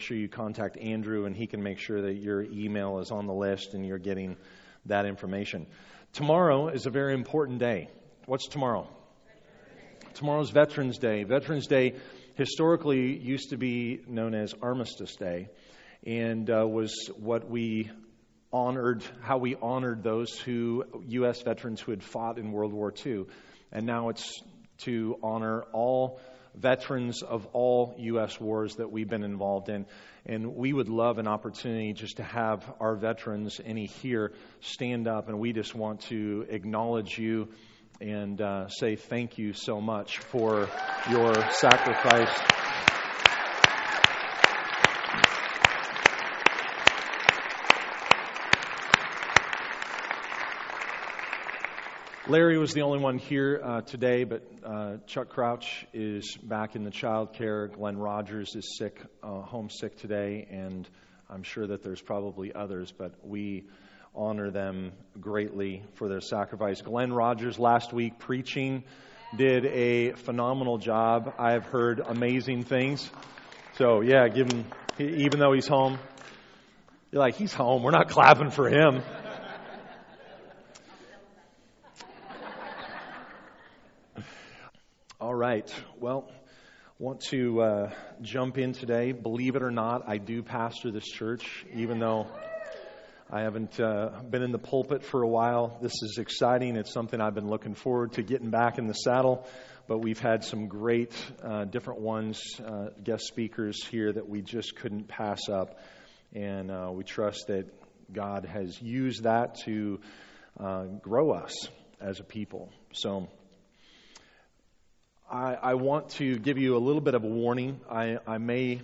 make sure you contact Andrew, and he can make sure that your email is on the list and you're getting that information. Tomorrow is a very important day. What's tomorrow? Tomorrow's Veterans Day. Veterans Day historically used to be known as Armistice Day and uh, was what we honored, how we honored those who, U.S. veterans who had fought in World War II. And now it's to honor all veterans of all U.S. wars that we've been involved in. And we would love an opportunity just to have our veterans, any here, stand up. And we just want to acknowledge you and uh, say thank you so much for your sacrifice. Larry was the only one here uh, today, but uh, Chuck Crouch is back in the child care. Glenn Rogers is sick, uh, homesick today, and I'm sure that there's probably others, but we honor them greatly for their sacrifice. Glenn Rogers last week preaching did a phenomenal job. I have heard amazing things. So, yeah, give him, even though he's home, you're like, he's home. We're not clapping for him. Right. Well, want to uh, jump in today. Believe it or not, I do pastor this church, even though I haven't uh, been in the pulpit for a while. This is exciting. It's something I've been looking forward to getting back in the saddle. But we've had some great uh, different ones, uh, guest speakers here that we just couldn't pass up. And uh, we trust that God has used that to uh, grow us as a people. So, I, I, want to give you a little bit of a warning. I, I may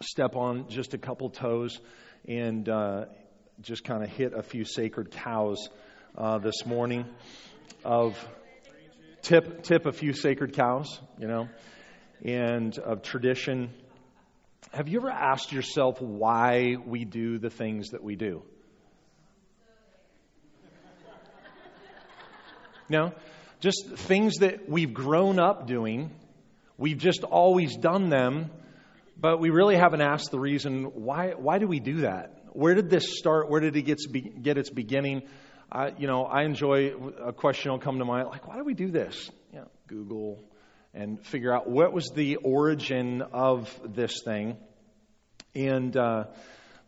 step on just a couple toes and uh, just kind of hit a few sacred cows uh, this morning. Of tip tip a few sacred cows, you know, and of tradition. Have you ever asked yourself why we do the things that we do? No? Just things that we've grown up doing. We've just always done them, but we really haven't asked the reason why, why do we do that? Where did this start? Where did it get, get its beginning? I, you know, I enjoy a question will come to mind like, why do we do this? You know, Google and figure out what was the origin of this thing. And, uh,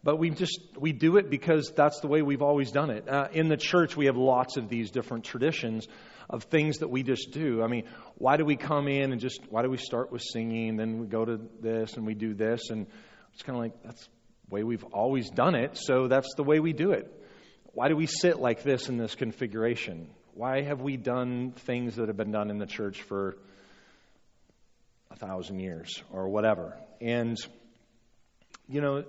but we just we do it because that's the way we've always done it. Uh, in the church, we have lots of these different traditions of things that we just do. I mean, why do we come in and just, why do we start with singing, then we go to this and we do this? And it's kind of like, that's the way we've always done it, so that's the way we do it. Why do we sit like this in this configuration? Why have we done things that have been done in the church for a thousand years or whatever? And, you know,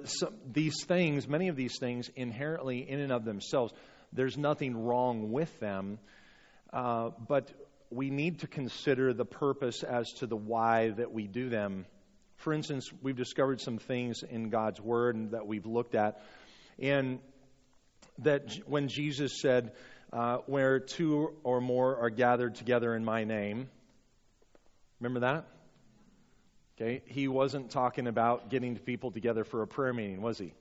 these things, many of these things, inherently in and of themselves, there's nothing wrong with them. Uh, but we need to consider the purpose as to the why that we do them. For instance, we've discovered some things in God's Word and that we've looked at. And that when Jesus said, uh, Where two or more are gathered together in my name, remember that? Okay, he wasn't talking about getting people together for a prayer meeting, was he?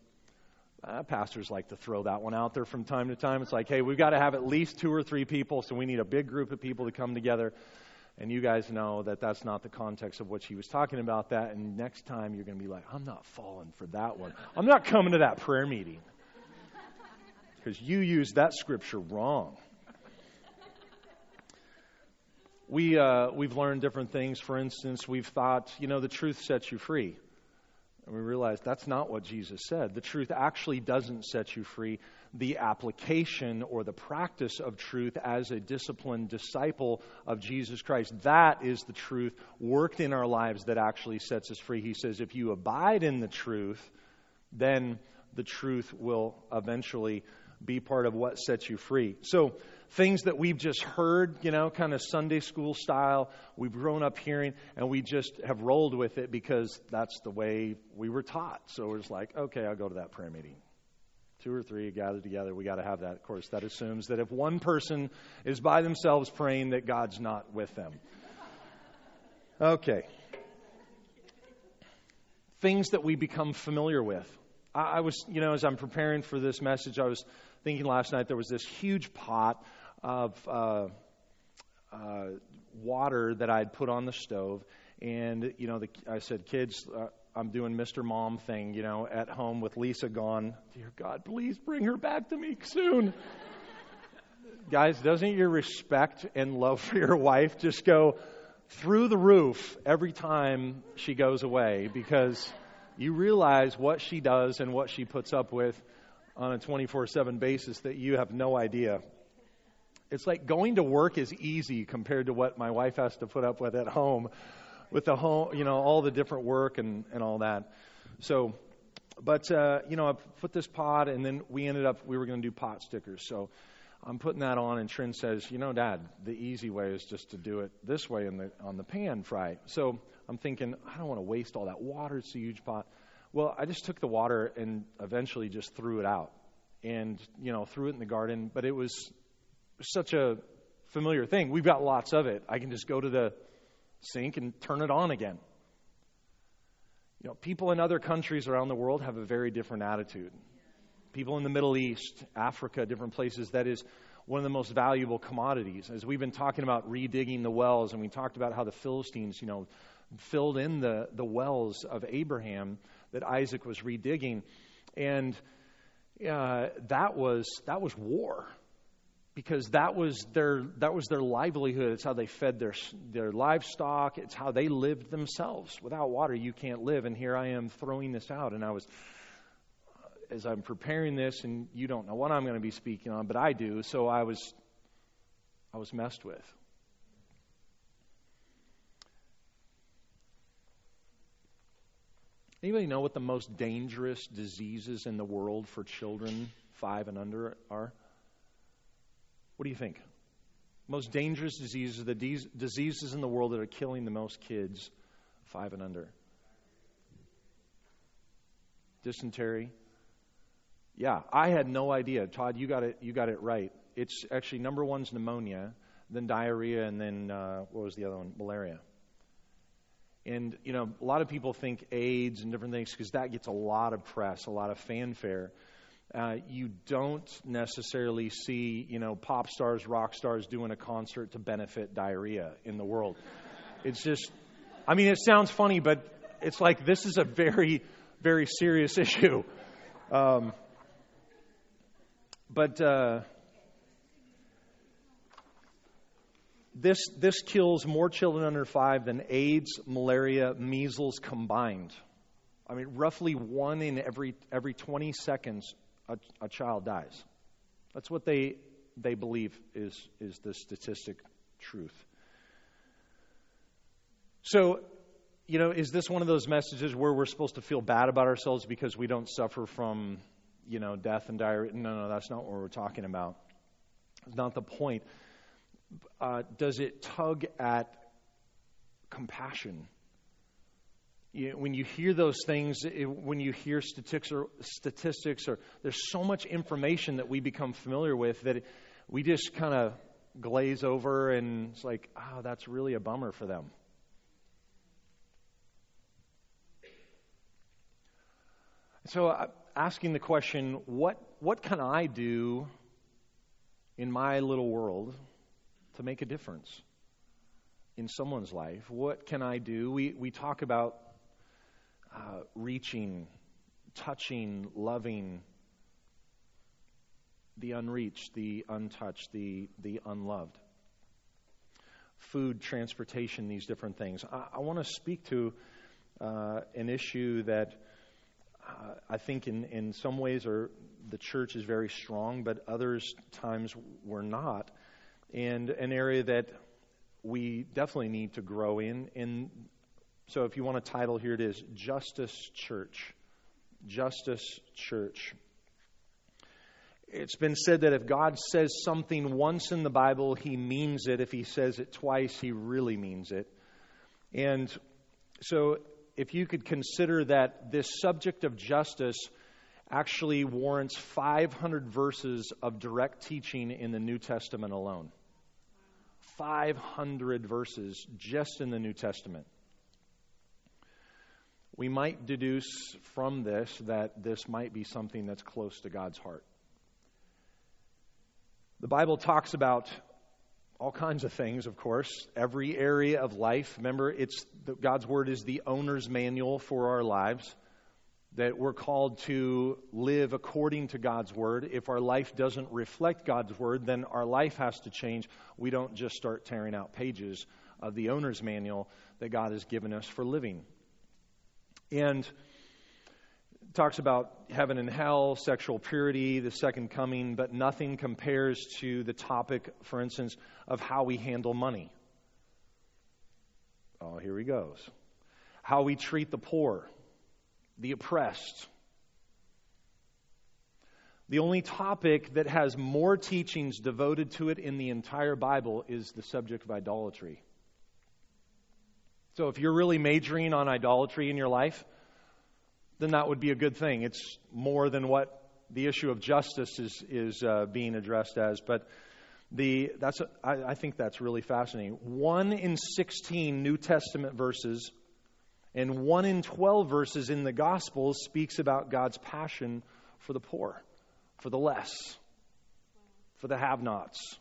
Uh, pastors like to throw that one out there from time to time. It's like, hey, we've got to have at least two or three people, so we need a big group of people to come together. And you guys know that that's not the context of what she was talking about. That, and next time you're going to be like, I'm not falling for that one. I'm not coming to that prayer meeting because you used that scripture wrong. We uh, we've learned different things. For instance, we've thought, you know, the truth sets you free. And we realize that's not what Jesus said. The truth actually doesn't set you free. The application or the practice of truth as a disciplined disciple of Jesus Christ, that is the truth worked in our lives that actually sets us free. He says, if you abide in the truth, then the truth will eventually be part of what sets you free. So, things that we've just heard, you know, kind of Sunday school style, we've grown up hearing, and we just have rolled with it because that's the way we were taught. So it's like, okay, I'll go to that prayer meeting. Two or three gathered together, we got to have that. Of course, that assumes that if one person is by themselves praying, that God's not with them. Okay. things that we become familiar with. I, I was, you know, as I'm preparing for this message, I was thinking last night there was this huge pot of uh, uh, water that I'd put on the stove. And, you know, the, I said, kids, uh, I'm doing Mr. Mom thing, you know, at home with Lisa gone. Dear God, please bring her back to me soon. Guys, doesn't your respect and love for your wife just go through the roof every time she goes away? Because you realize what she does and what she puts up with on a 24 7 basis that you have no idea. It's like going to work is easy compared to what my wife has to put up with at home with the home, you know, all the different work and, and all that. So, but, uh, you know, I put this pot and then we ended up, we were going to do pot stickers. So I'm putting that on and Trin says, you know, Dad, the easy way is just to do it this way in the, on the pan fry. So I'm thinking, I don't want to waste all that water. It's a huge pot. Well, I just took the water and eventually just threw it out and, you know, threw it in the garden. But it was such a familiar thing. We've got lots of it. I can just go to the sink and turn it on again. You know, people in other countries around the world have a very different attitude. People in the Middle East, Africa, different places, that is one of the most valuable commodities. As we've been talking about redigging the wells, and we talked about how the Philistines, you know, filled in the, the wells of Abraham that Isaac was redigging. And uh, that was that was war because that was their that was their livelihood. It's how they fed their their livestock. It's how they lived themselves. Without water, you can't live. And here I am throwing this out, and I was as I'm preparing this, and you don't know what I'm going to be speaking on, but I do. So I was I was messed with. Anybody know what the most dangerous diseases in the world for children five and under are? What do you think? Most dangerous diseases, are the de- diseases in the world that are killing the most kids, five and under. Dysentery. Yeah, I had no idea. Todd, you got it. You got it right. It's actually number one's pneumonia, then diarrhea, and then uh, what was the other one? Malaria. And you know, a lot of people think AIDS and different things because that gets a lot of press, a lot of fanfare uh, you don't necessarily see, you know, pop stars, rock stars doing a concert to benefit diarrhea in the world. It's just, I mean, it sounds funny, but it's like this is a very, very serious issue. Um, but uh, this this kills more children under five than AIDS, malaria, measles combined. I mean, roughly one in every every 20 seconds a, a child dies. That's what they, they believe is, is the statistic truth. So, you know, is this one of those messages where we're supposed to feel bad about ourselves because we don't suffer from, you know, death and diarrhea? No, no, that's not what we're talking about. It's not the point. Uh, does it tug at compassion? You, when you hear those things, it, when you hear statistics or, statistics or there's so much information that we become familiar with that we just kind of glaze over and it's like, oh, that's really a bummer for them. So, uh, asking the question, what, what can I do in my little world to make a difference in someone's life? What can I do? We, we talk about uh, reaching, touching, loving the unreached, the untouched, the, the unloved. Food, transportation, these different things. I, I want to speak to uh, an issue that uh, I think in, in some ways are, the church is very strong, but others times we're not. And an area that we definitely need to grow in, and so if you want a title, here it is Justice Church. Justice Church. It's been said that if God says something once in the Bible, he means it. If he says it twice, he really means it. And so if you could consider that this subject of justice actually warrants 500 verses of direct teaching in the New Testament alone. 500 verses just in the New Testament. We might deduce from this that this might be something that's close to God's heart. The Bible talks about all kinds of things, of course, every area of life. Remember, it's God's word is the owner's manual for our lives. That we're called to live according to God's word. If our life doesn't reflect God's word, then our life has to change. We don't just start tearing out pages of the owner's manual that God has given us for living. And talks about heaven and hell, sexual purity, the second coming, but nothing compares to the topic, for instance, of how we handle money. Oh, here he goes. How we treat the poor, the oppressed. The only topic that has more teachings devoted to it in the entire Bible is the subject of idolatry. So if you're really majoring on idolatry in your life, then that would be a good thing. It's more than what the issue of justice is is uh, being addressed as, but the that's I, I think that's really fascinating. One in sixteen New Testament verses and one in twelve verses in the Gospels speaks about God's passion for the poor, for the less, for the have-nots.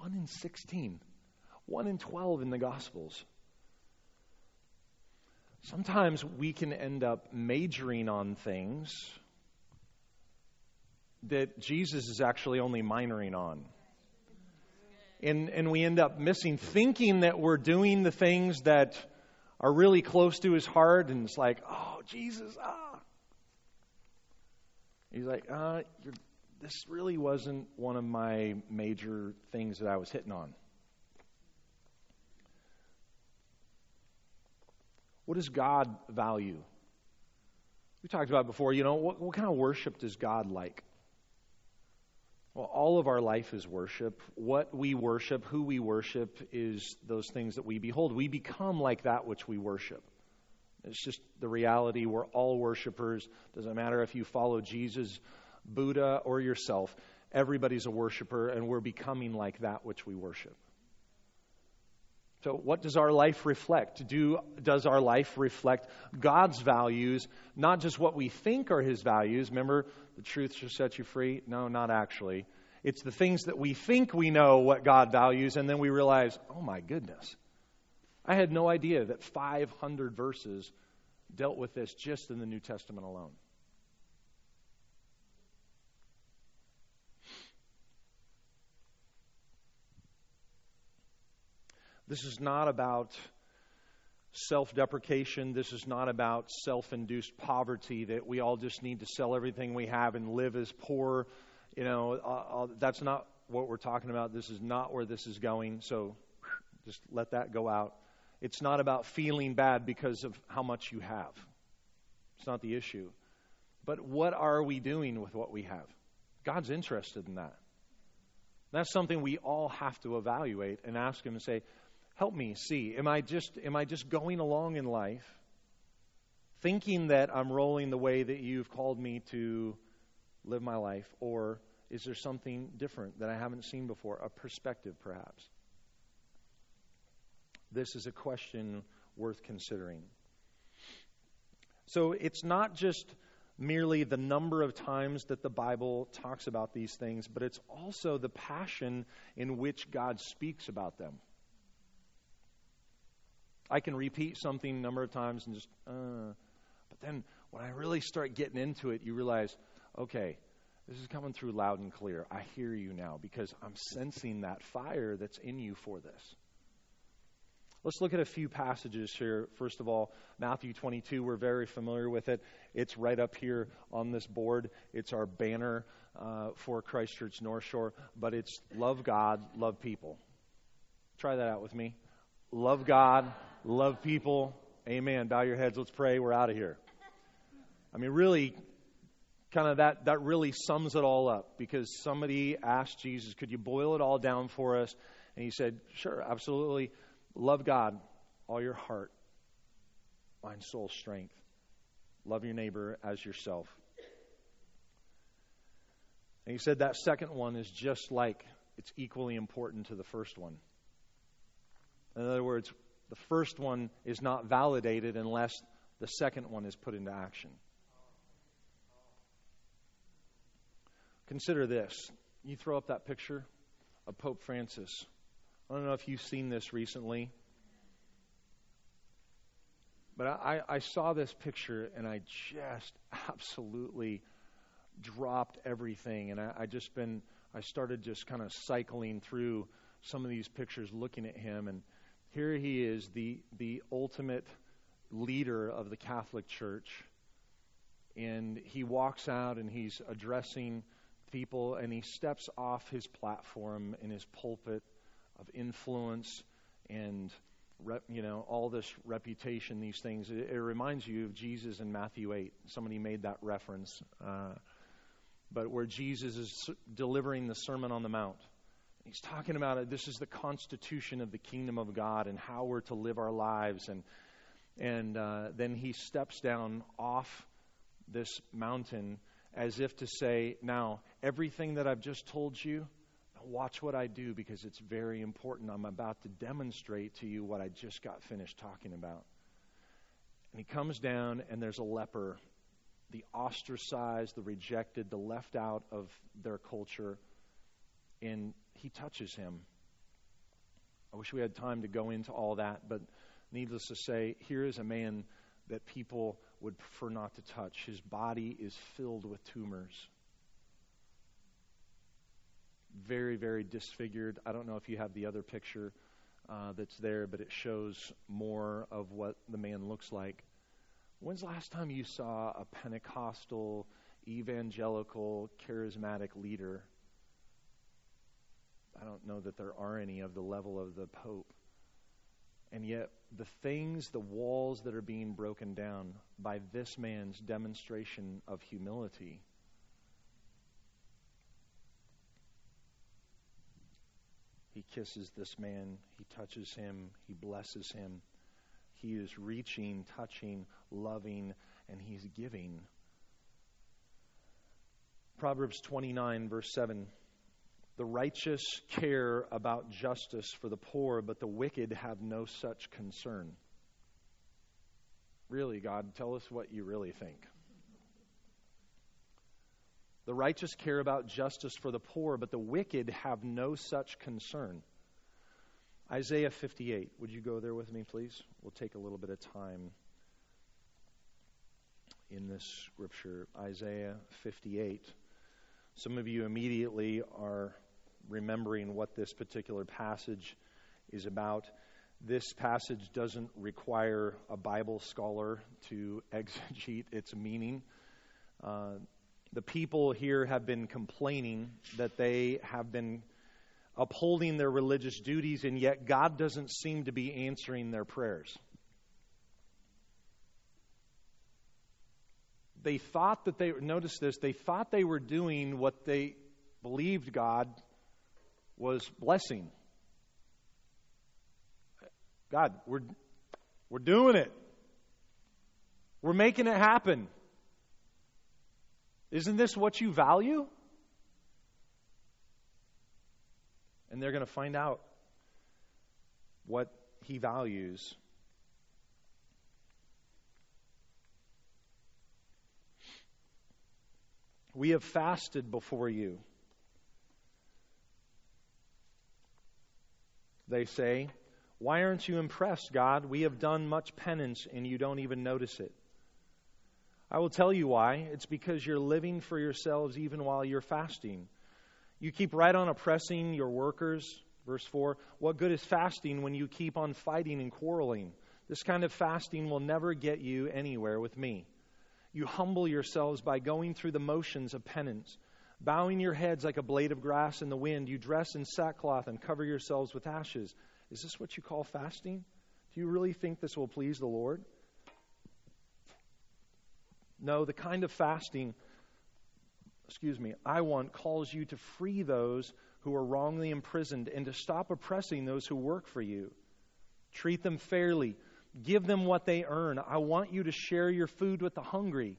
1 in 16, 1 in 12 in the Gospels. Sometimes we can end up majoring on things that Jesus is actually only minoring on. And, and we end up missing, thinking that we're doing the things that are really close to his heart, and it's like, oh, Jesus, ah. He's like, uh, you're this really wasn't one of my major things that I was hitting on. What does God value? We talked about before, you know, what, what kind of worship does God like? Well, all of our life is worship. What we worship, who we worship, is those things that we behold. We become like that which we worship. It's just the reality. We're all worshipers. Doesn't matter if you follow Jesus Buddha, or yourself. Everybody's a worshiper, and we're becoming like that which we worship. So, what does our life reflect? Do, does our life reflect God's values, not just what we think are His values? Remember, the truth shall set you free? No, not actually. It's the things that we think we know what God values, and then we realize, oh my goodness, I had no idea that 500 verses dealt with this just in the New Testament alone. This is not about self deprecation. This is not about self induced poverty that we all just need to sell everything we have and live as poor. You know, uh, uh, that's not what we're talking about. This is not where this is going. So just let that go out. It's not about feeling bad because of how much you have. It's not the issue. But what are we doing with what we have? God's interested in that. That's something we all have to evaluate and ask Him and say, help me see. Am I just am I just going along in life thinking that I'm rolling the way that you've called me to live my life or is there something different that I haven't seen before, a perspective perhaps? This is a question worth considering. So it's not just merely the number of times that the Bible talks about these things, but it's also the passion in which God speaks about them. I can repeat something a number of times and just, uh, but then when I really start getting into it, you realize, okay, this is coming through loud and clear. I hear you now because I'm sensing that fire that's in you for this. Let's look at a few passages here. First of all, Matthew 22, we're very familiar with it. It's right up here on this board. It's our banner uh, for Christchurch North Shore, but it's love God, love people. Try that out with me. Love God, love people. Amen. Bow your heads. Let's pray. We're out of here. I mean, really, kind of that, that really sums it all up because somebody asked Jesus, Could you boil it all down for us? And he said, Sure, absolutely. Love God, all your heart, mind, soul, strength. Love your neighbor as yourself. And he said that second one is just like it's equally important to the first one. In other words, the first one is not validated unless the second one is put into action. Consider this. You throw up that picture of Pope Francis. I don't know if you've seen this recently, but I, I saw this picture and I just absolutely dropped everything. And I, I just been, I started just kind of cycling through some of these pictures, looking at him, and here he is, the the ultimate leader of the Catholic Church, and he walks out and he's addressing people, and he steps off his platform in his pulpit of influence and rep, you know all this reputation, these things. It, it, reminds you of Jesus in Matthew eight. Somebody made that reference, uh, but where Jesus is delivering the Sermon on the Mount. He's talking about it. This is the constitution of the kingdom of God and how we're to live our lives. And and uh, then he steps down off this mountain as if to say, Now, everything that I've just told you, watch what I do because it's very important. I'm about to demonstrate to you what I just got finished talking about. And he comes down, and there's a leper, the ostracized, the rejected, the left out of their culture, and he touches him. I wish we had time to go into all that, but needless to say, here is a man that people would prefer not to touch. His body is filled with tumors. Very, very disfigured. I don't know if you have the other picture uh, that's there, but it shows more of what the man looks like. When's the last time you saw a Pentecostal, evangelical, charismatic leader? I don't know that there are any of the level of the Pope. And yet, the things, the walls that are being broken down by this man's demonstration of humility. He kisses this man, he touches him, he blesses him. He is reaching, touching, loving, and he's giving. Proverbs 29, verse 7 the righteous care about justice for the poor, but the wicked have no such concern. Really, God, tell us what you really think. The righteous care about justice for the poor, but the wicked have no such concern. Isaiah 58. Would you go there with me, please? We'll take a little bit of time in this scripture. Isaiah 58. Some of you immediately are remembering what this particular passage is about. This passage doesn't require a Bible scholar to exegete its meaning. Uh, the people here have been complaining that they have been upholding their religious duties, and yet God doesn't seem to be answering their prayers. They thought that they, notice this, they thought they were doing what they believed God was blessing. God, we're, we're doing it. We're making it happen. Isn't this what you value? And they're going to find out what he values. We have fasted before you. They say. Why aren't you impressed, God? We have done much penance and you don't even notice it. I will tell you why. It's because you're living for yourselves even while you're fasting. You keep right on oppressing your workers. Verse 4 What good is fasting when you keep on fighting and quarreling? This kind of fasting will never get you anywhere with me. You humble yourselves by going through the motions of penance Bowing your heads like a blade of grass in the wind, you dress in sackcloth and cover yourselves with ashes. Is this what you call fasting? Do you really think this will please the Lord? No, the kind of fasting, excuse me, I want calls you to free those who are wrongly imprisoned and to stop oppressing those who work for you. Treat them fairly. Give them what they earn. I want you to share your food with the hungry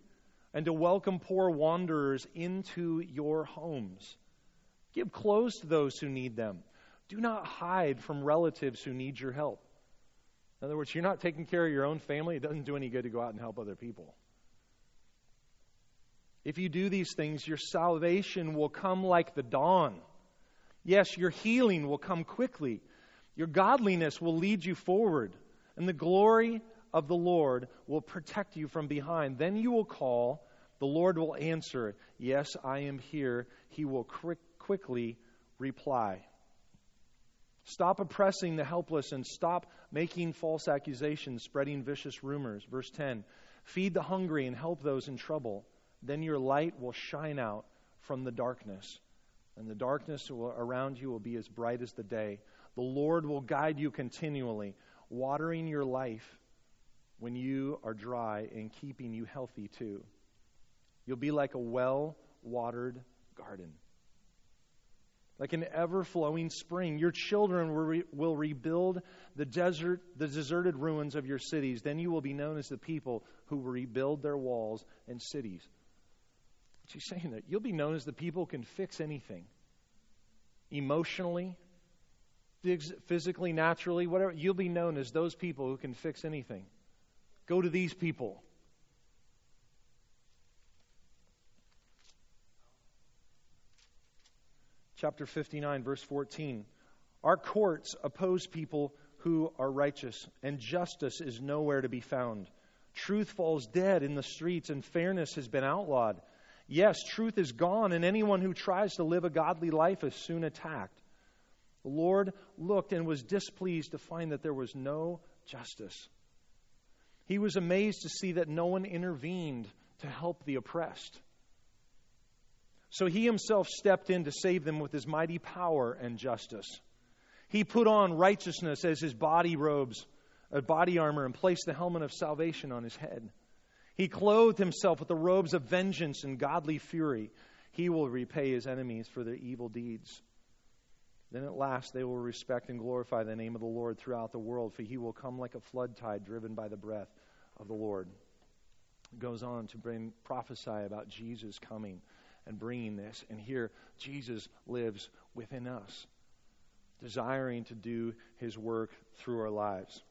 and to welcome poor wanderers into your homes. Give clothes to those who need them. Do not hide from relatives who need your help. In other words, you're not taking care of your own family. It doesn't do any good to go out and help other people. If you do these things, your salvation will come like the dawn. Yes, your healing will come quickly. Your godliness will lead you forward, and the glory of the Lord will protect you from behind. Then you will call, the Lord will answer, Yes, I am here. He will quick, quickly reply. Stop oppressing the helpless and stop making false accusations, spreading vicious rumors. Verse 10 Feed the hungry and help those in trouble. Then your light will shine out from the darkness, and the darkness around you will be as bright as the day. The Lord will guide you continually, watering your life when you are dry and keeping you healthy too. You'll be like a well watered garden, like an ever flowing spring. Your children will, re- will rebuild the desert, the deserted ruins of your cities. Then you will be known as the people who rebuild their walls and cities. He saying there? You'll be known as the people who can fix anything emotionally, physically, naturally, whatever. You'll be known as those people who can fix anything. Go to these people. Chapter 59, verse 14. Our courts oppose people who are righteous, and justice is nowhere to be found. Truth falls dead in the streets, and fairness has been outlawed. Yes, truth is gone, and anyone who tries to live a godly life is soon attacked. The Lord looked and was displeased to find that there was no justice. He was amazed to see that no one intervened to help the oppressed. So he himself stepped in to save them with his mighty power and justice. He put on righteousness as his body robes, a body armor, and placed the helmet of salvation on his head. He clothed himself with the robes of vengeance and godly fury. He will repay his enemies for their evil deeds. Then at last they will respect and glorify the name of the Lord throughout the world, for he will come like a flood tide driven by the breath of the Lord. It goes on to bring prophesy about Jesus coming and bringing this. And here, Jesus lives within us, desiring to do his work through our lives.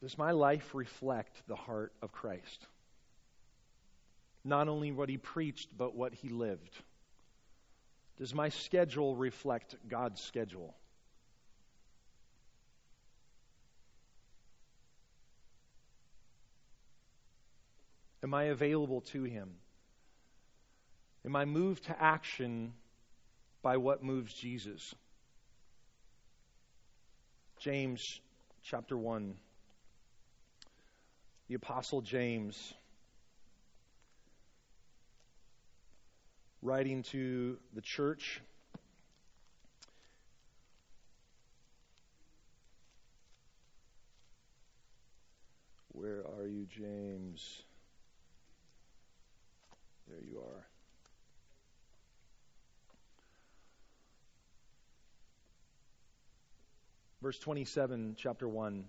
Does my life reflect the heart of Christ? Not only what he preached, but what he lived. Does my schedule reflect God's schedule? Am I available to Him? Am I moved to action by what moves Jesus? James chapter 1. The Apostle James, writing to the church, Where are you, James? There you are. Verse 27, chapter 1.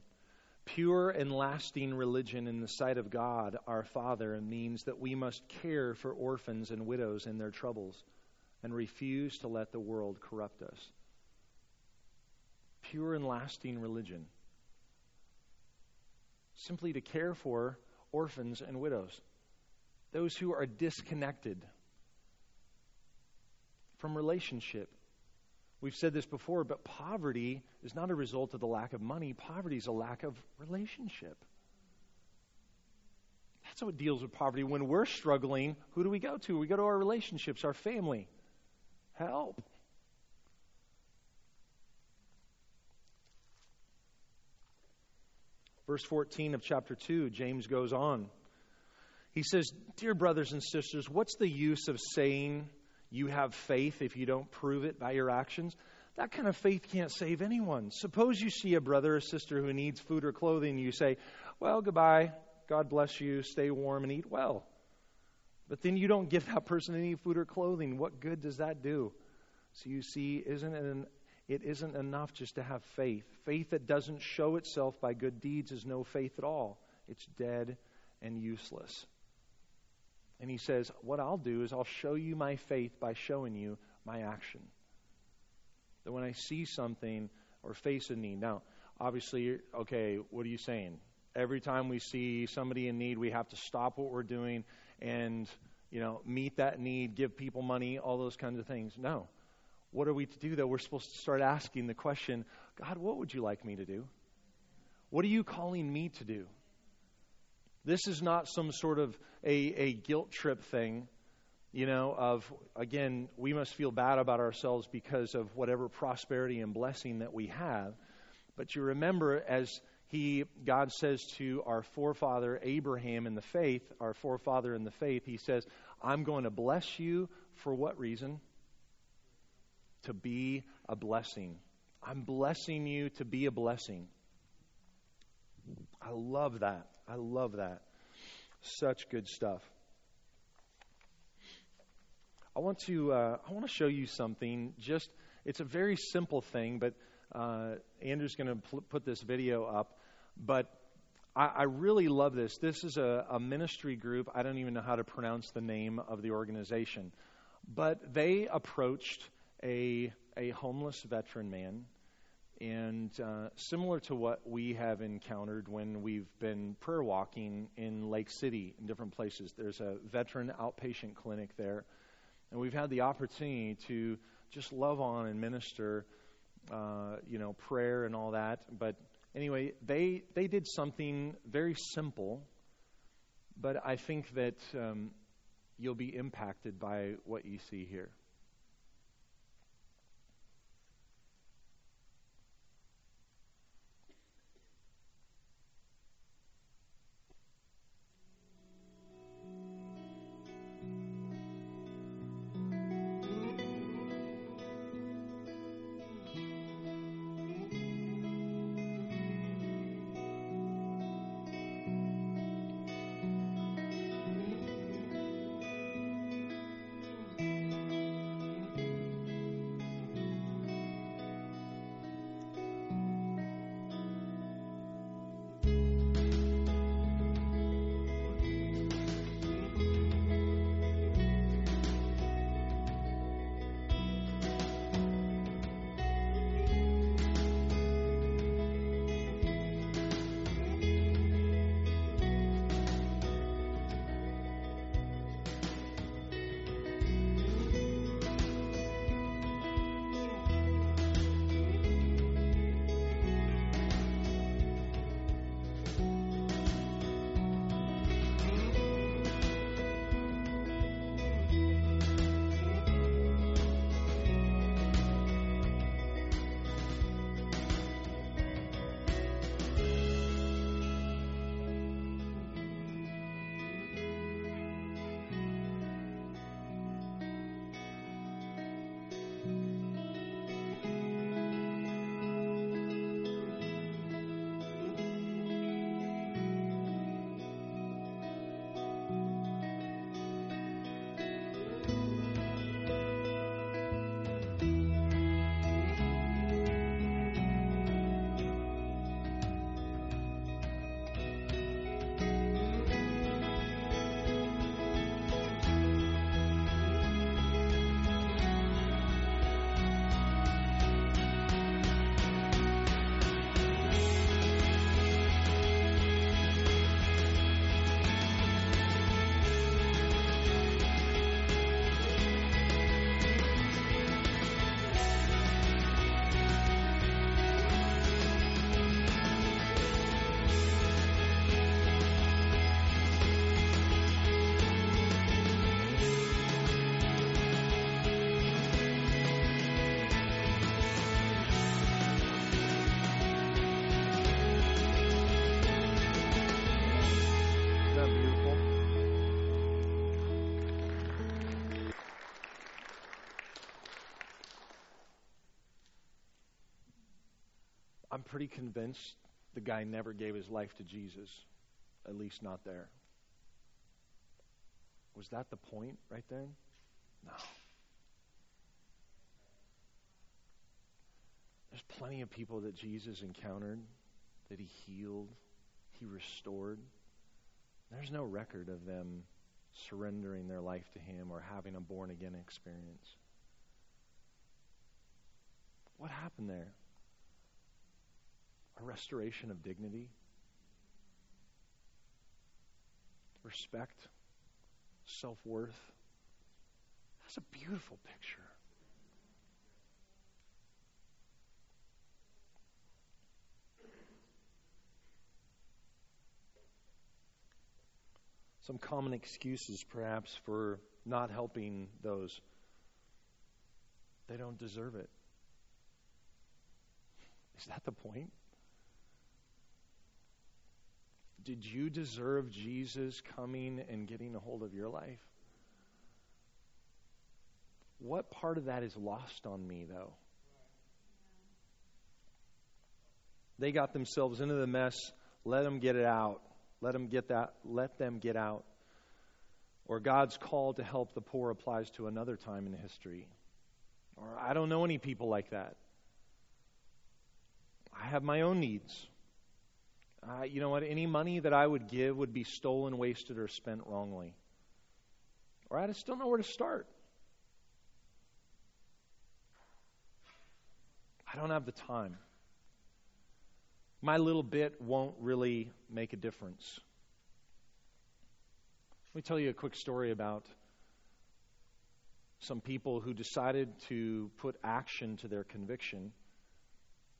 Pure and lasting religion in the sight of God our Father means that we must care for orphans and widows in their troubles and refuse to let the world corrupt us. Pure and lasting religion. Simply to care for orphans and widows those who are disconnected from relationship. We've said this before, but poverty is not a result of the lack of money. Poverty is a lack of relationship. That's what deals with poverty. When we're struggling, who do we go to? We go to our relationships, our family. Help. Verse 14 of chapter 2, James goes on. He says, Dear brothers and sisters, what's the use of saying you have faith if you don't prove it by your actions? That kind of faith can't save anyone. Suppose you see a brother or sister who needs food or clothing, you say, Well, goodbye. God bless you. Stay warm and eat well. But then you don't give that person any food or clothing. What good does that do? So you see, isn't it, an, it isn't enough just to have faith. Faith that doesn't show itself by good deeds is no faith at all. It's dead and useless. And he says, What I'll do is I'll show you my faith by showing you my action. That when I see something or face a need, now, obviously, okay, what are you saying? Every time we see somebody in need, we have to stop what we're doing and, you know, meet that need, give people money, all those kinds of things. No. What are we to do, though? We're supposed to start asking the question God, what would you like me to do? What are you calling me to do? This is not some sort of a, a guilt trip thing, you know, of, again, we must feel bad about ourselves because of whatever prosperity and blessing that we have. But you remember, as he, God says to our forefather Abraham in the faith, our forefather in the faith, he says, I'm going to bless you for what reason? To be a blessing. I'm blessing you to be a blessing. I love that. I love that. Such good stuff. I want to uh, I want to show you something. Just it's a very simple thing, but uh, Andrew's going to pl- put this video up. But I, I really love this. This is a, a ministry group. I don't even know how to pronounce the name of the organization, but they approached a a homeless veteran man and uh, similar to what we have encountered when we've been prayer walking in Lake City in different places, there's a veteran outpatient clinic there. And we've had the opportunity to just love on and minister, uh, you know, prayer and all that. But anyway, they, they did something very simple, but I think that um, you'll be impacted by what you see here. Pretty convinced the guy never gave his life to Jesus, at least not there. Was that the point right then? No. There's plenty of people that Jesus encountered, that he healed. he restored. There's no record of them surrendering their life to him or having a born again experience. What happened there? A restoration of dignity, respect, self worth. That's a beautiful picture. Some common excuses, perhaps, for not helping those. They don't deserve it. Is that the point? Did you deserve Jesus coming and getting a hold of your life? What part of that is lost on me, though? They got themselves into the mess. Let them get it out. Let them get that. Let them get out. Or God's call to help the poor applies to another time in history. Or I don't know any people like that. I have my own needs. Uh, you know what? Any money that I would give would be stolen, wasted, or spent wrongly. Or I just don't know where to start. I don't have the time. My little bit won't really make a difference. Let me tell you a quick story about some people who decided to put action to their conviction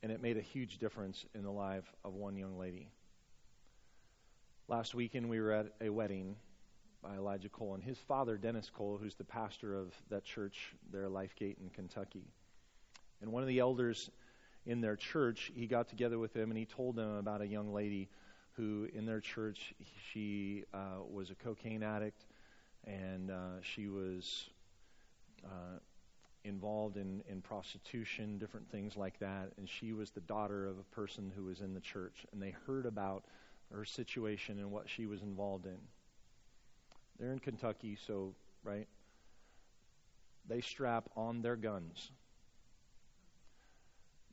and it made a huge difference in the life of one young lady. Last weekend, we were at a wedding by Elijah Cole and his father, Dennis Cole, who's the pastor of that church there, Lifegate in Kentucky. And one of the elders in their church, he got together with them and he told them about a young lady who, in their church, she uh, was a cocaine addict and uh, she was uh, involved in, in prostitution, different things like that. And she was the daughter of a person who was in the church. And they heard about her situation and what she was involved in. They're in Kentucky, so, right? They strap on their guns.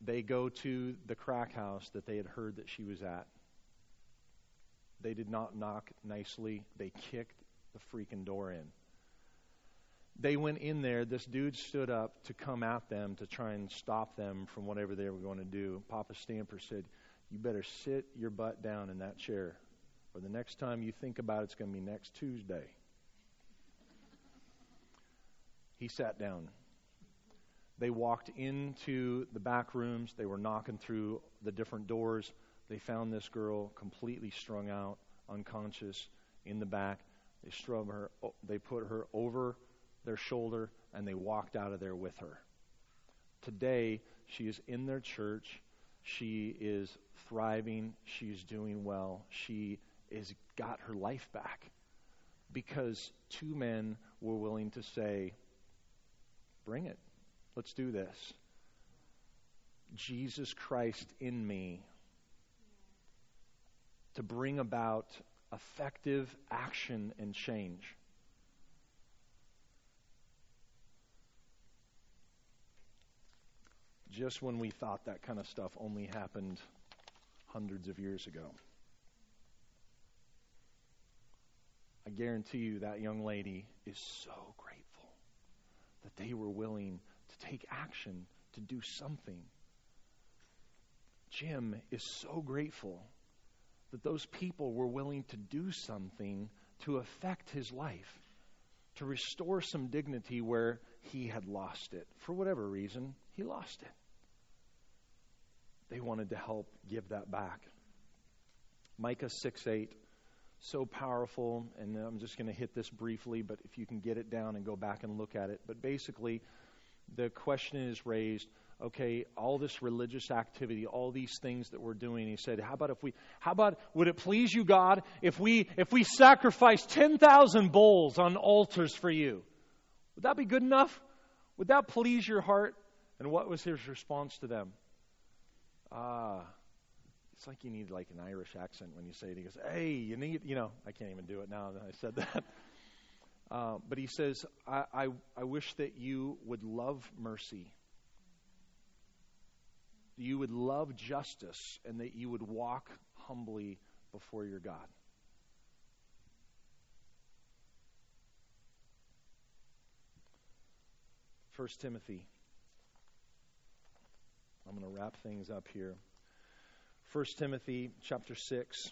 They go to the crack house that they had heard that she was at. They did not knock nicely, they kicked the freaking door in they went in there. This dude stood up to come at them to try and stop them from whatever they were going to do. Papa Stamper said, You better sit your butt down in that chair, or the next time you think about it, it's going to be next Tuesday. He sat down. They walked into the back rooms. They were knocking through the different doors. They found this girl completely strung out, unconscious, in the back. They strung her. They put her over their shoulder, and they walked out of there with her. Today, she is in their church. She is thriving. She's doing well. She has got her life back because two men were willing to say, Bring it. Let's do this. Jesus Christ in me to bring about effective action and change. Just when we thought that kind of stuff only happened hundreds of years ago. I guarantee you that young lady is so grateful that they were willing to take action to do something. Jim is so grateful that those people were willing to do something to affect his life, to restore some dignity where he had lost it. For whatever reason, he lost it they wanted to help give that back. Micah 6 8, so powerful, and I'm just going to hit this briefly, but if you can get it down and go back and look at it. But basically, the question is raised okay, all this religious activity, all these things that we're doing. He said, how about if we, how about, would it please you, God, if we, if we sacrifice 10,000 bulls on altars for you? Would that be good enough? Would that please your heart? And what was his response to them? Ah, it's like you need like an Irish accent when you say it. He goes, "Hey, you need," you know. I can't even do it now that I said that. Uh, but he says, I, I, I wish that you would love mercy, you would love justice, and that you would walk humbly before your God. First Timothy. I'm going to wrap things up here. First Timothy chapter 6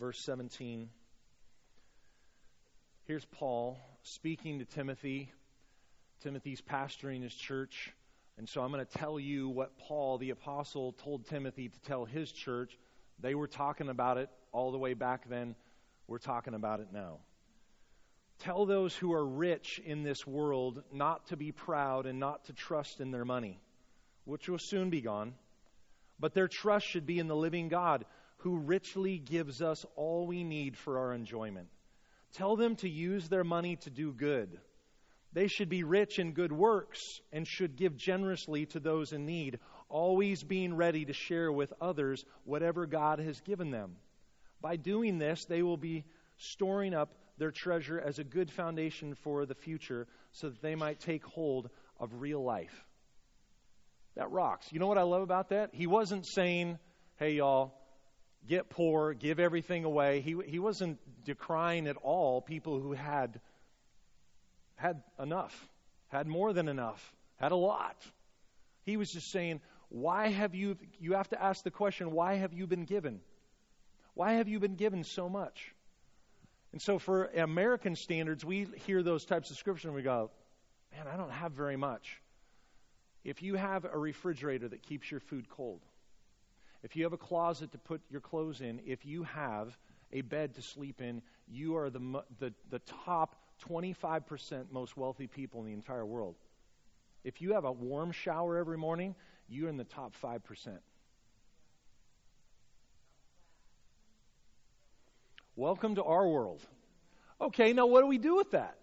verse 17. Here's Paul speaking to Timothy. Timothy's pastoring his church. And so I'm going to tell you what Paul, the apostle, told Timothy to tell his church. They were talking about it all the way back then. We're talking about it now. Tell those who are rich in this world not to be proud and not to trust in their money, which will soon be gone. But their trust should be in the living God, who richly gives us all we need for our enjoyment. Tell them to use their money to do good. They should be rich in good works and should give generously to those in need, always being ready to share with others whatever God has given them. By doing this, they will be storing up their treasure as a good foundation for the future so that they might take hold of real life. That rocks. You know what I love about that? He wasn't saying, hey, y'all, get poor, give everything away. He, he wasn't decrying at all people who had, had enough, had more than enough, had a lot. He was just saying, why have you, you have to ask the question, why have you been given? Why have you been given so much? And so, for American standards, we hear those types of scripture and we go, man, I don't have very much. If you have a refrigerator that keeps your food cold, if you have a closet to put your clothes in, if you have a bed to sleep in, you are the, the, the top 25% most wealthy people in the entire world. If you have a warm shower every morning, you're in the top 5%. Welcome to our world. Okay, now what do we do with that?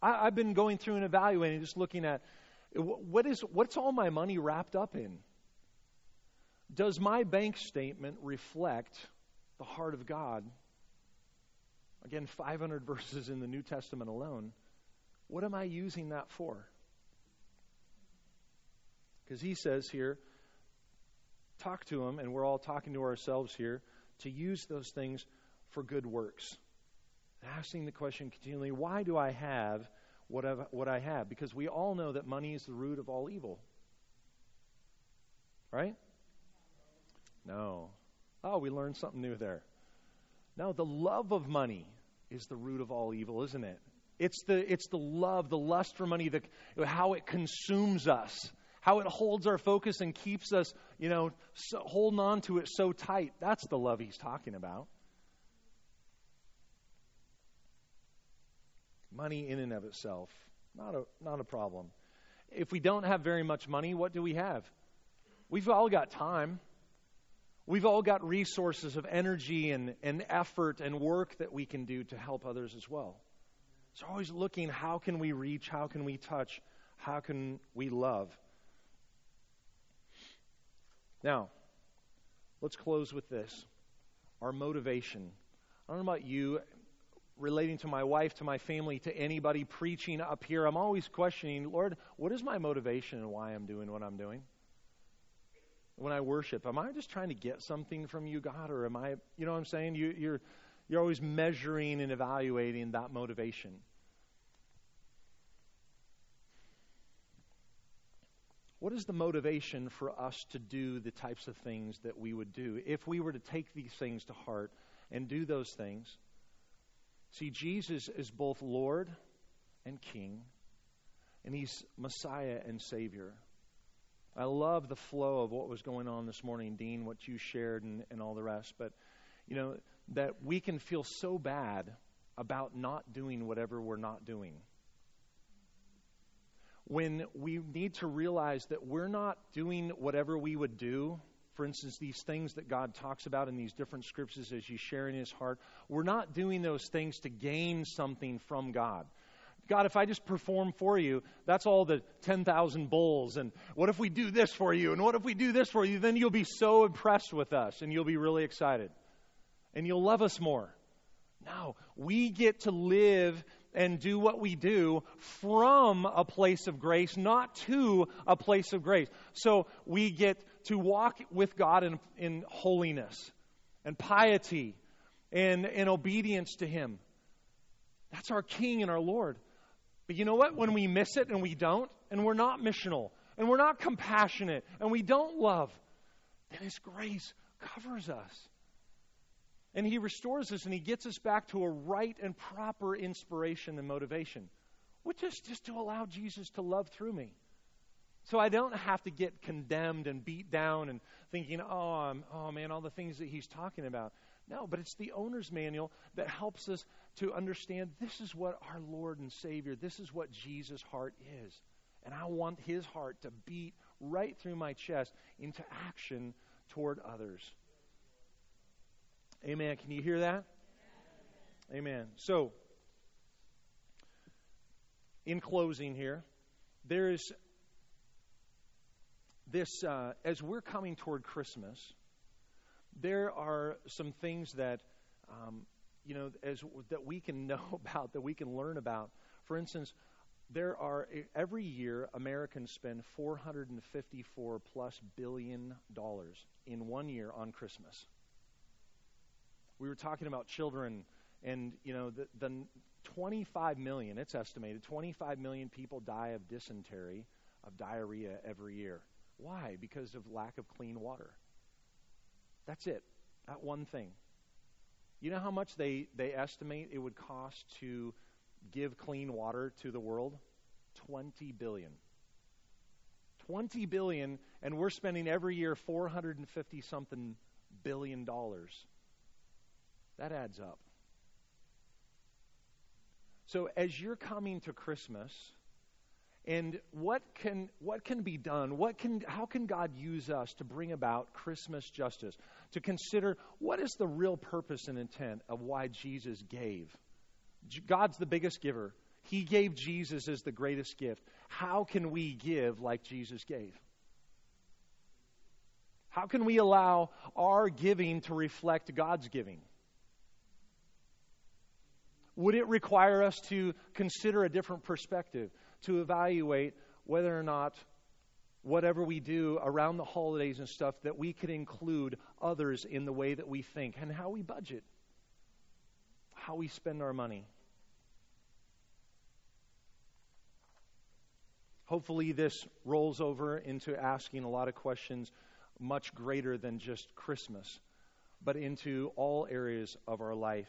I, have been going through and evaluating, just looking at what is what's all my money wrapped up in. Does my bank statement reflect the heart of God? Again, 500 verses in the New Testament alone. What am I using that for? Because he says here, talk to him, and we're all talking to ourselves here, to use those things for good works. Asking the question continually, why do I have what, I've, what I have? Because we all know that money is the root of all evil. Right? No. Oh, we learned something new there. No, the love of money is the root of all evil, isn't it? It's the, it's the love, the lust for money, the, how it consumes us how it holds our focus and keeps us, you know, so, holding on to it so tight. That's the love he's talking about. Money in and of itself, not a, not a problem. If we don't have very much money, what do we have? We've all got time. We've all got resources of energy and, and effort and work that we can do to help others as well. So always looking how can we reach, how can we touch, how can we love. Now, let's close with this our motivation. I don't know about you, relating to my wife, to my family, to anybody preaching up here. I'm always questioning, Lord, what is my motivation and why I'm doing what I'm doing? When I worship, am I just trying to get something from you, God, or am I, you know what I'm saying? You, you're, you're always measuring and evaluating that motivation. What is the motivation for us to do the types of things that we would do if we were to take these things to heart and do those things? See, Jesus is both Lord and King, and He's Messiah and Savior. I love the flow of what was going on this morning, Dean, what you shared and, and all the rest. But, you know, that we can feel so bad about not doing whatever we're not doing when we need to realize that we're not doing whatever we would do, for instance, these things that God talks about in these different scriptures as you share in His heart, we're not doing those things to gain something from God. God, if I just perform for you, that's all the 10,000 bulls. And what if we do this for you? And what if we do this for you? Then you'll be so impressed with us and you'll be really excited. And you'll love us more. No, we get to live and do what we do from a place of grace, not to a place of grace. So we get to walk with God in, in holiness and piety and, and obedience to Him. That's our King and our Lord. But you know what? When we miss it and we don't, and we're not missional, and we're not compassionate, and we don't love, then His grace covers us. And He restores us and He gets us back to a right and proper inspiration and motivation, which is just to allow Jesus to love through me. So I don't have to get condemned and beat down and thinking, oh, I'm, oh man, all the things that he's talking about. No, but it's the owner's manual that helps us to understand this is what our Lord and Savior, this is what Jesus' heart is. And I want his heart to beat right through my chest into action toward others. Amen. Can you hear that? Amen. So, in closing here, there is this, uh, as we're coming toward Christmas, there are some things that, um, you know, as that we can know about, that we can learn about. For instance, there are every year Americans spend 454 plus billion dollars in one year on Christmas. We were talking about children, and you know, the, the 25 million. It's estimated 25 million people die of dysentery, of diarrhea every year. Why? Because of lack of clean water. That's it. That one thing. You know how much they, they estimate it would cost to give clean water to the world? 20 billion. 20 billion, and we're spending every year 450 something billion dollars. That adds up. So as you're coming to Christmas, and what can what can be done? What can how can god use us to bring about christmas justice? To consider what is the real purpose and intent of why jesus gave. God's the biggest giver. He gave jesus as the greatest gift. How can we give like jesus gave? How can we allow our giving to reflect god's giving? Would it require us to consider a different perspective to evaluate whether or not whatever we do around the holidays and stuff that we could include others in the way that we think and how we budget, how we spend our money. Hopefully, this rolls over into asking a lot of questions much greater than just Christmas, but into all areas of our life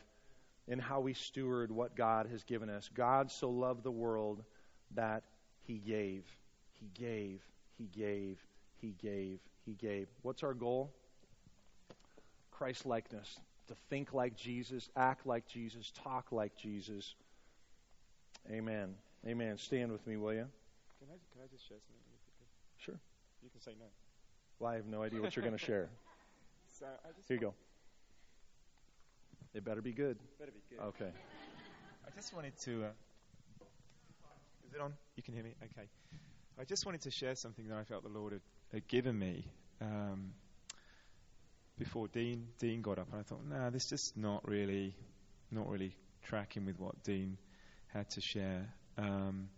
and how we steward what God has given us. God so loved the world that he gave. He gave. He gave. He gave. He gave. What's our goal? Christ likeness. To think like Jesus, act like Jesus, talk like Jesus. Amen. Amen. Stand with me, will you? Can I, can I just share something? Sure. You can say no. Well, I have no idea what you're going to share. So I just Here you go. It better be good. Better be good. Okay. I just wanted to. Uh, is it on? You can hear me? Okay. I just wanted to share something that I felt the Lord had, had given me um, before Dean Dean got up, and I thought, no, nah, this is just not really, not really tracking with what Dean had to share. Um,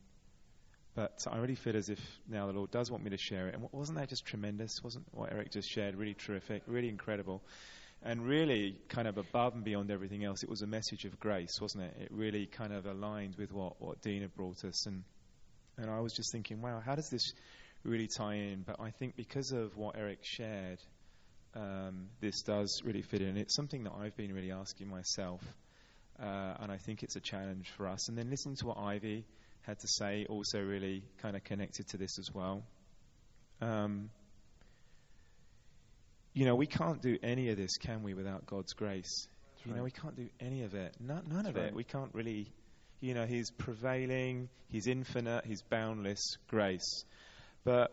but I really feel as if now the Lord does want me to share it. And wasn't that just tremendous? Wasn't what Eric just shared really terrific, really incredible? And really, kind of above and beyond everything else, it was a message of grace, wasn't it? It really kind of aligned with what, what Dean had brought us. And, and I was just thinking, wow, how does this really tie in? But I think because of what Eric shared, um, this does really fit in. It's something that I've been really asking myself. Uh, and I think it's a challenge for us. And then listening to what Ivy had to say also really kind of connected to this as well. Um, you know, we can't do any of this, can we, without God's grace? That's you right. know, we can't do any of it. none That's of right. it. We can't really, you know, He's prevailing, He's infinite, He's boundless grace. But,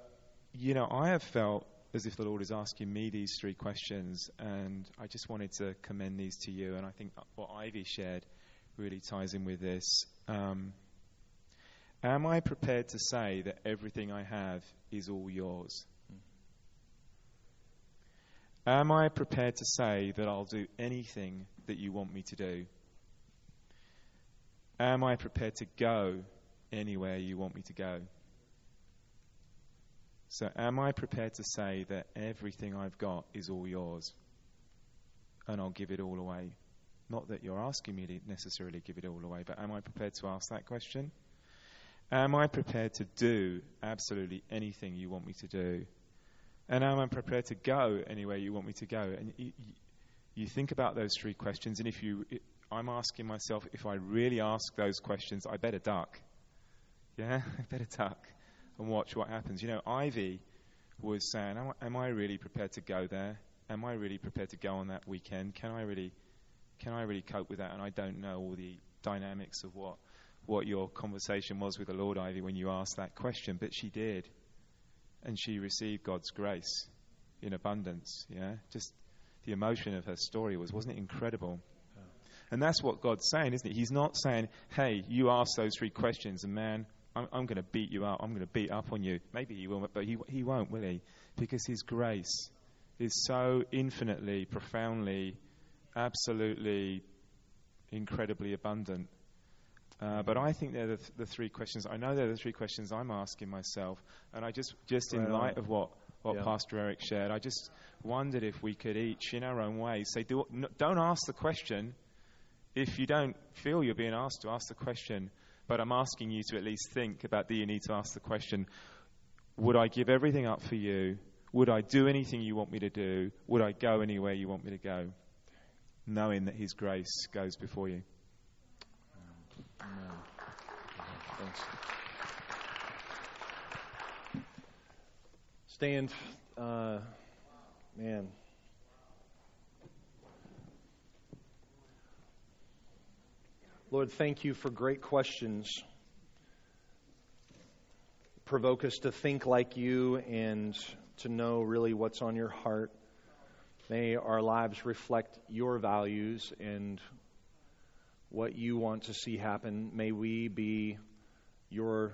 you know, I have felt as if the Lord is asking me these three questions, and I just wanted to commend these to you. And I think what Ivy shared really ties in with this. Um, am I prepared to say that everything I have is all yours? Am I prepared to say that I'll do anything that you want me to do? Am I prepared to go anywhere you want me to go? So, am I prepared to say that everything I've got is all yours and I'll give it all away? Not that you're asking me to necessarily give it all away, but am I prepared to ask that question? Am I prepared to do absolutely anything you want me to do? And am I prepared to go anywhere you want me to go? And you, you think about those three questions, and if you, I'm asking myself, if I really ask those questions, I better duck. Yeah, I better duck and watch what happens. You know, Ivy was saying, Am I really prepared to go there? Am I really prepared to go on that weekend? Can I really, can I really cope with that? And I don't know all the dynamics of what, what your conversation was with the Lord, Ivy, when you asked that question, but she did and she received God's grace in abundance. Yeah, just the emotion of her story was wasn't it incredible? And that's what God's saying, isn't it? He's not saying, "Hey, you ask those three questions, and man, I'm, I'm going to beat you up. I'm going to beat up on you." Maybe he will, but he he won't, will he? Because His grace is so infinitely, profoundly, absolutely, incredibly abundant uh, but I think they're the, th- the, three questions. I know they're the three questions I'm asking myself. And I just, just in light of what, what yeah. Pastor Eric shared, I just wondered if we could each, in our own way, say, do, don't ask the question if you don't feel you're being asked to ask the question. But I'm asking you to at least think about do you need to ask the question, would I give everything up for you? Would I do anything you want me to do? Would I go anywhere you want me to go? Knowing that His grace goes before you. Thanks. Stand, uh, man. Lord, thank you for great questions. Provoke us to think like you and to know really what's on your heart. May our lives reflect your values and what you want to see happen. May we be your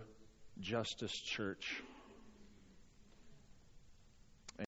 justice church.